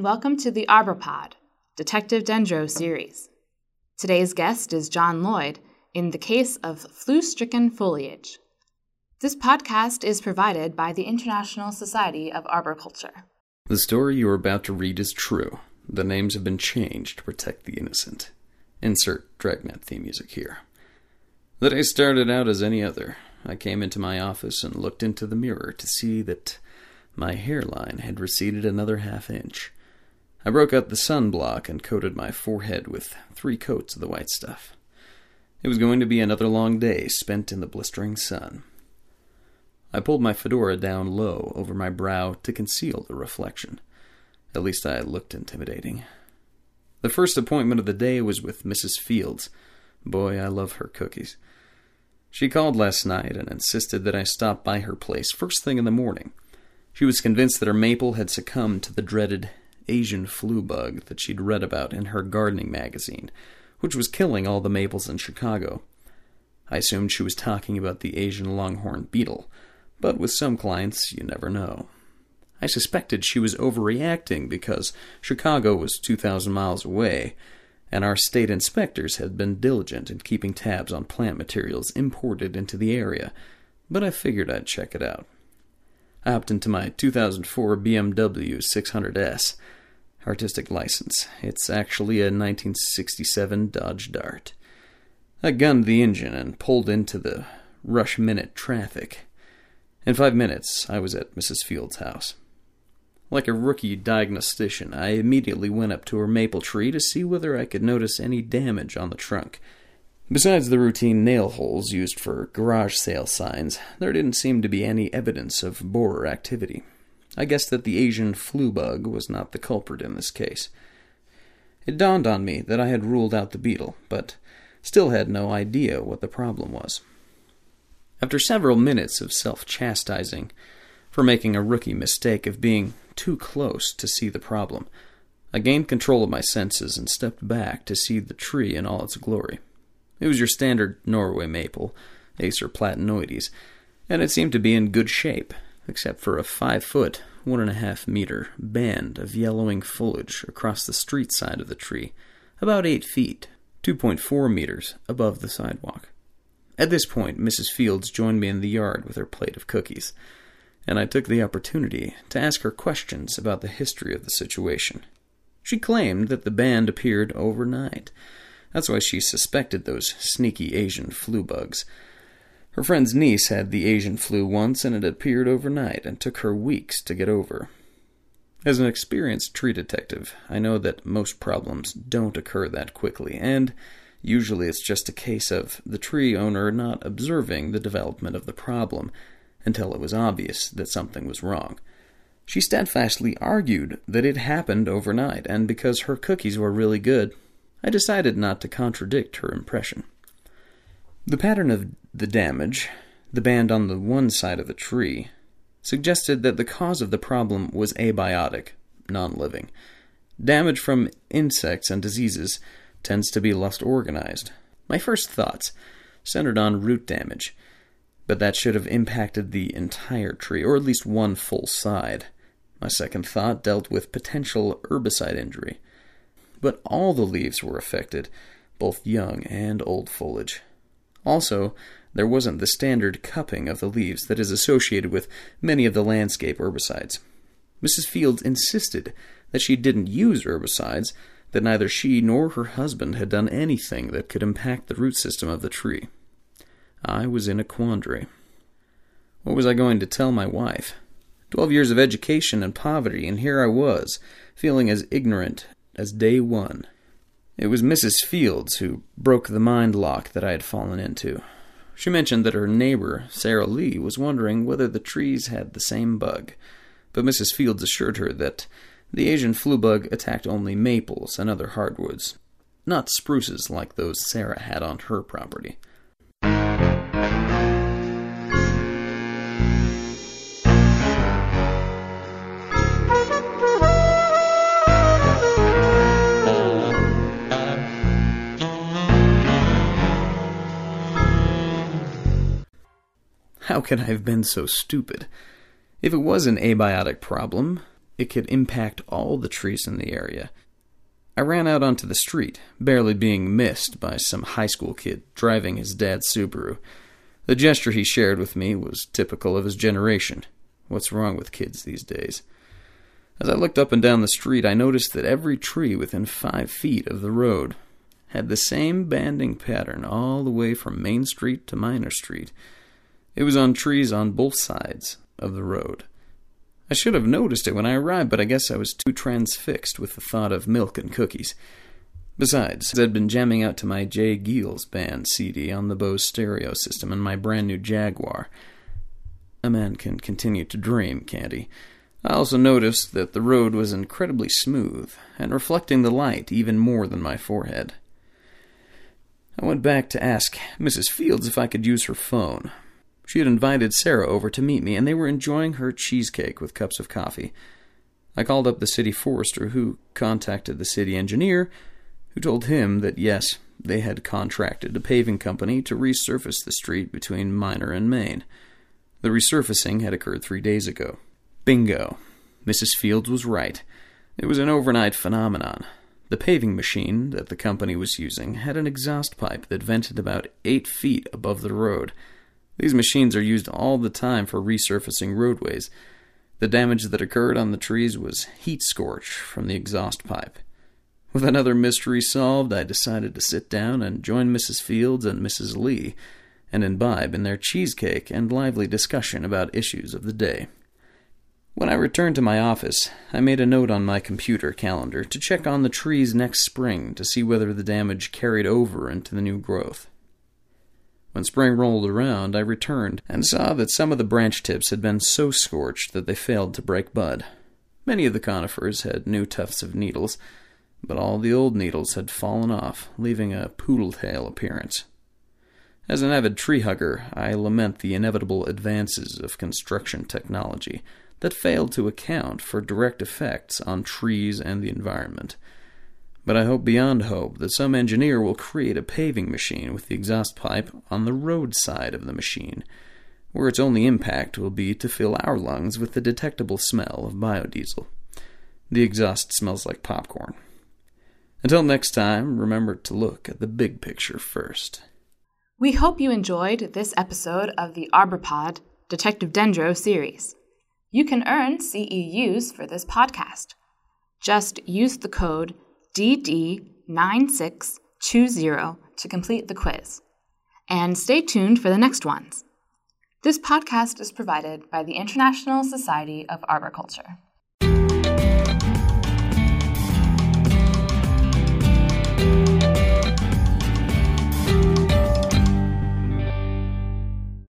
and welcome to the Arborpod, Detective Dendro series. Today's guest is John Lloyd in the case of flu stricken foliage. This podcast is provided by the International Society of Arboriculture. The story you are about to read is true. The names have been changed to protect the innocent. Insert Dragnet theme music here. The day started out as any other. I came into my office and looked into the mirror to see that my hairline had receded another half inch. I broke out the sunblock and coated my forehead with three coats of the white stuff. It was going to be another long day spent in the blistering sun. I pulled my fedora down low over my brow to conceal the reflection. At least I looked intimidating. The first appointment of the day was with Mrs. Fields. Boy, I love her cookies. She called last night and insisted that I stop by her place first thing in the morning. She was convinced that her maple had succumbed to the dreaded Asian flu bug that she'd read about in her gardening magazine, which was killing all the maples in Chicago. I assumed she was talking about the Asian longhorn beetle, but with some clients, you never know. I suspected she was overreacting because Chicago was 2,000 miles away, and our state inspectors had been diligent in keeping tabs on plant materials imported into the area, but I figured I'd check it out. I hopped into my 2004 BMW 600S artistic license. It's actually a 1967 Dodge Dart. I gunned the engine and pulled into the rush minute traffic. In five minutes, I was at Mrs. Field's house. Like a rookie diagnostician, I immediately went up to her maple tree to see whether I could notice any damage on the trunk. Besides the routine nail holes used for garage sale signs, there didn't seem to be any evidence of borer activity. I guessed that the Asian flu bug was not the culprit in this case. It dawned on me that I had ruled out the beetle, but still had no idea what the problem was. After several minutes of self chastising for making a rookie mistake of being too close to see the problem, I gained control of my senses and stepped back to see the tree in all its glory. It was your standard Norway maple, Acer platanoides, and it seemed to be in good shape, except for a five foot, one and a half meter band of yellowing foliage across the street side of the tree, about eight feet, 2.4 meters above the sidewalk. At this point, Mrs. Fields joined me in the yard with her plate of cookies, and I took the opportunity to ask her questions about the history of the situation. She claimed that the band appeared overnight that's why she suspected those sneaky Asian flu bugs. Her friend's niece had the Asian flu once, and it appeared overnight and took her weeks to get over. As an experienced tree detective, I know that most problems don't occur that quickly, and usually it's just a case of the tree owner not observing the development of the problem until it was obvious that something was wrong. She steadfastly argued that it happened overnight, and because her cookies were really good, I decided not to contradict her impression. The pattern of the damage, the band on the one side of the tree, suggested that the cause of the problem was abiotic, non living. Damage from insects and diseases tends to be less organized. My first thoughts centered on root damage, but that should have impacted the entire tree, or at least one full side. My second thought dealt with potential herbicide injury but all the leaves were affected, both young and old foliage. Also, there wasn't the standard cupping of the leaves that is associated with many of the landscape herbicides. Mrs. Fields insisted that she didn't use herbicides, that neither she nor her husband had done anything that could impact the root system of the tree. I was in a quandary. What was I going to tell my wife? Twelve years of education and poverty, and here I was, feeling as ignorant as day one. It was Mrs. Fields who broke the mind lock that I had fallen into. She mentioned that her neighbor, Sarah Lee, was wondering whether the trees had the same bug, but Mrs. Fields assured her that the Asian flu bug attacked only maples and other hardwoods, not spruces like those Sarah had on her property. How could I have been so stupid? If it was an abiotic problem, it could impact all the trees in the area. I ran out onto the street, barely being missed by some high school kid driving his dad's Subaru. The gesture he shared with me was typical of his generation. What's wrong with kids these days? As I looked up and down the street, I noticed that every tree within five feet of the road had the same banding pattern all the way from Main Street to Minor Street. It was on trees on both sides of the road. I should have noticed it when I arrived, but I guess I was too transfixed with the thought of milk and cookies. Besides, I'd been jamming out to my J. Geils band CD on the Bose stereo system in my brand new Jaguar. A man can continue to dream, can't he? I also noticed that the road was incredibly smooth and reflecting the light even more than my forehead. I went back to ask Mrs. Fields if I could use her phone. She had invited Sarah over to meet me, and they were enjoying her cheesecake with cups of coffee. I called up the city forester, who contacted the city engineer, who told him that yes, they had contracted a paving company to resurface the street between Minor and Main. The resurfacing had occurred three days ago. Bingo. Mrs. Fields was right. It was an overnight phenomenon. The paving machine that the company was using had an exhaust pipe that vented about eight feet above the road. These machines are used all the time for resurfacing roadways. The damage that occurred on the trees was heat scorch from the exhaust pipe. With another mystery solved, I decided to sit down and join Mrs. Fields and Mrs. Lee and imbibe in their cheesecake and lively discussion about issues of the day. When I returned to my office, I made a note on my computer calendar to check on the trees next spring to see whether the damage carried over into the new growth. When spring rolled around, I returned and saw that some of the branch tips had been so scorched that they failed to break bud. Many of the conifers had new tufts of needles, but all the old needles had fallen off, leaving a poodle tail appearance. As an avid tree hugger, I lament the inevitable advances of construction technology that failed to account for direct effects on trees and the environment. But I hope beyond hope that some engineer will create a paving machine with the exhaust pipe on the road side of the machine, where its only impact will be to fill our lungs with the detectable smell of biodiesel. The exhaust smells like popcorn. Until next time, remember to look at the big picture first. We hope you enjoyed this episode of the ArborPod Detective Dendro series. You can earn CEUs for this podcast. Just use the code DD9620 to complete the quiz. And stay tuned for the next ones. This podcast is provided by the International Society of Arboriculture.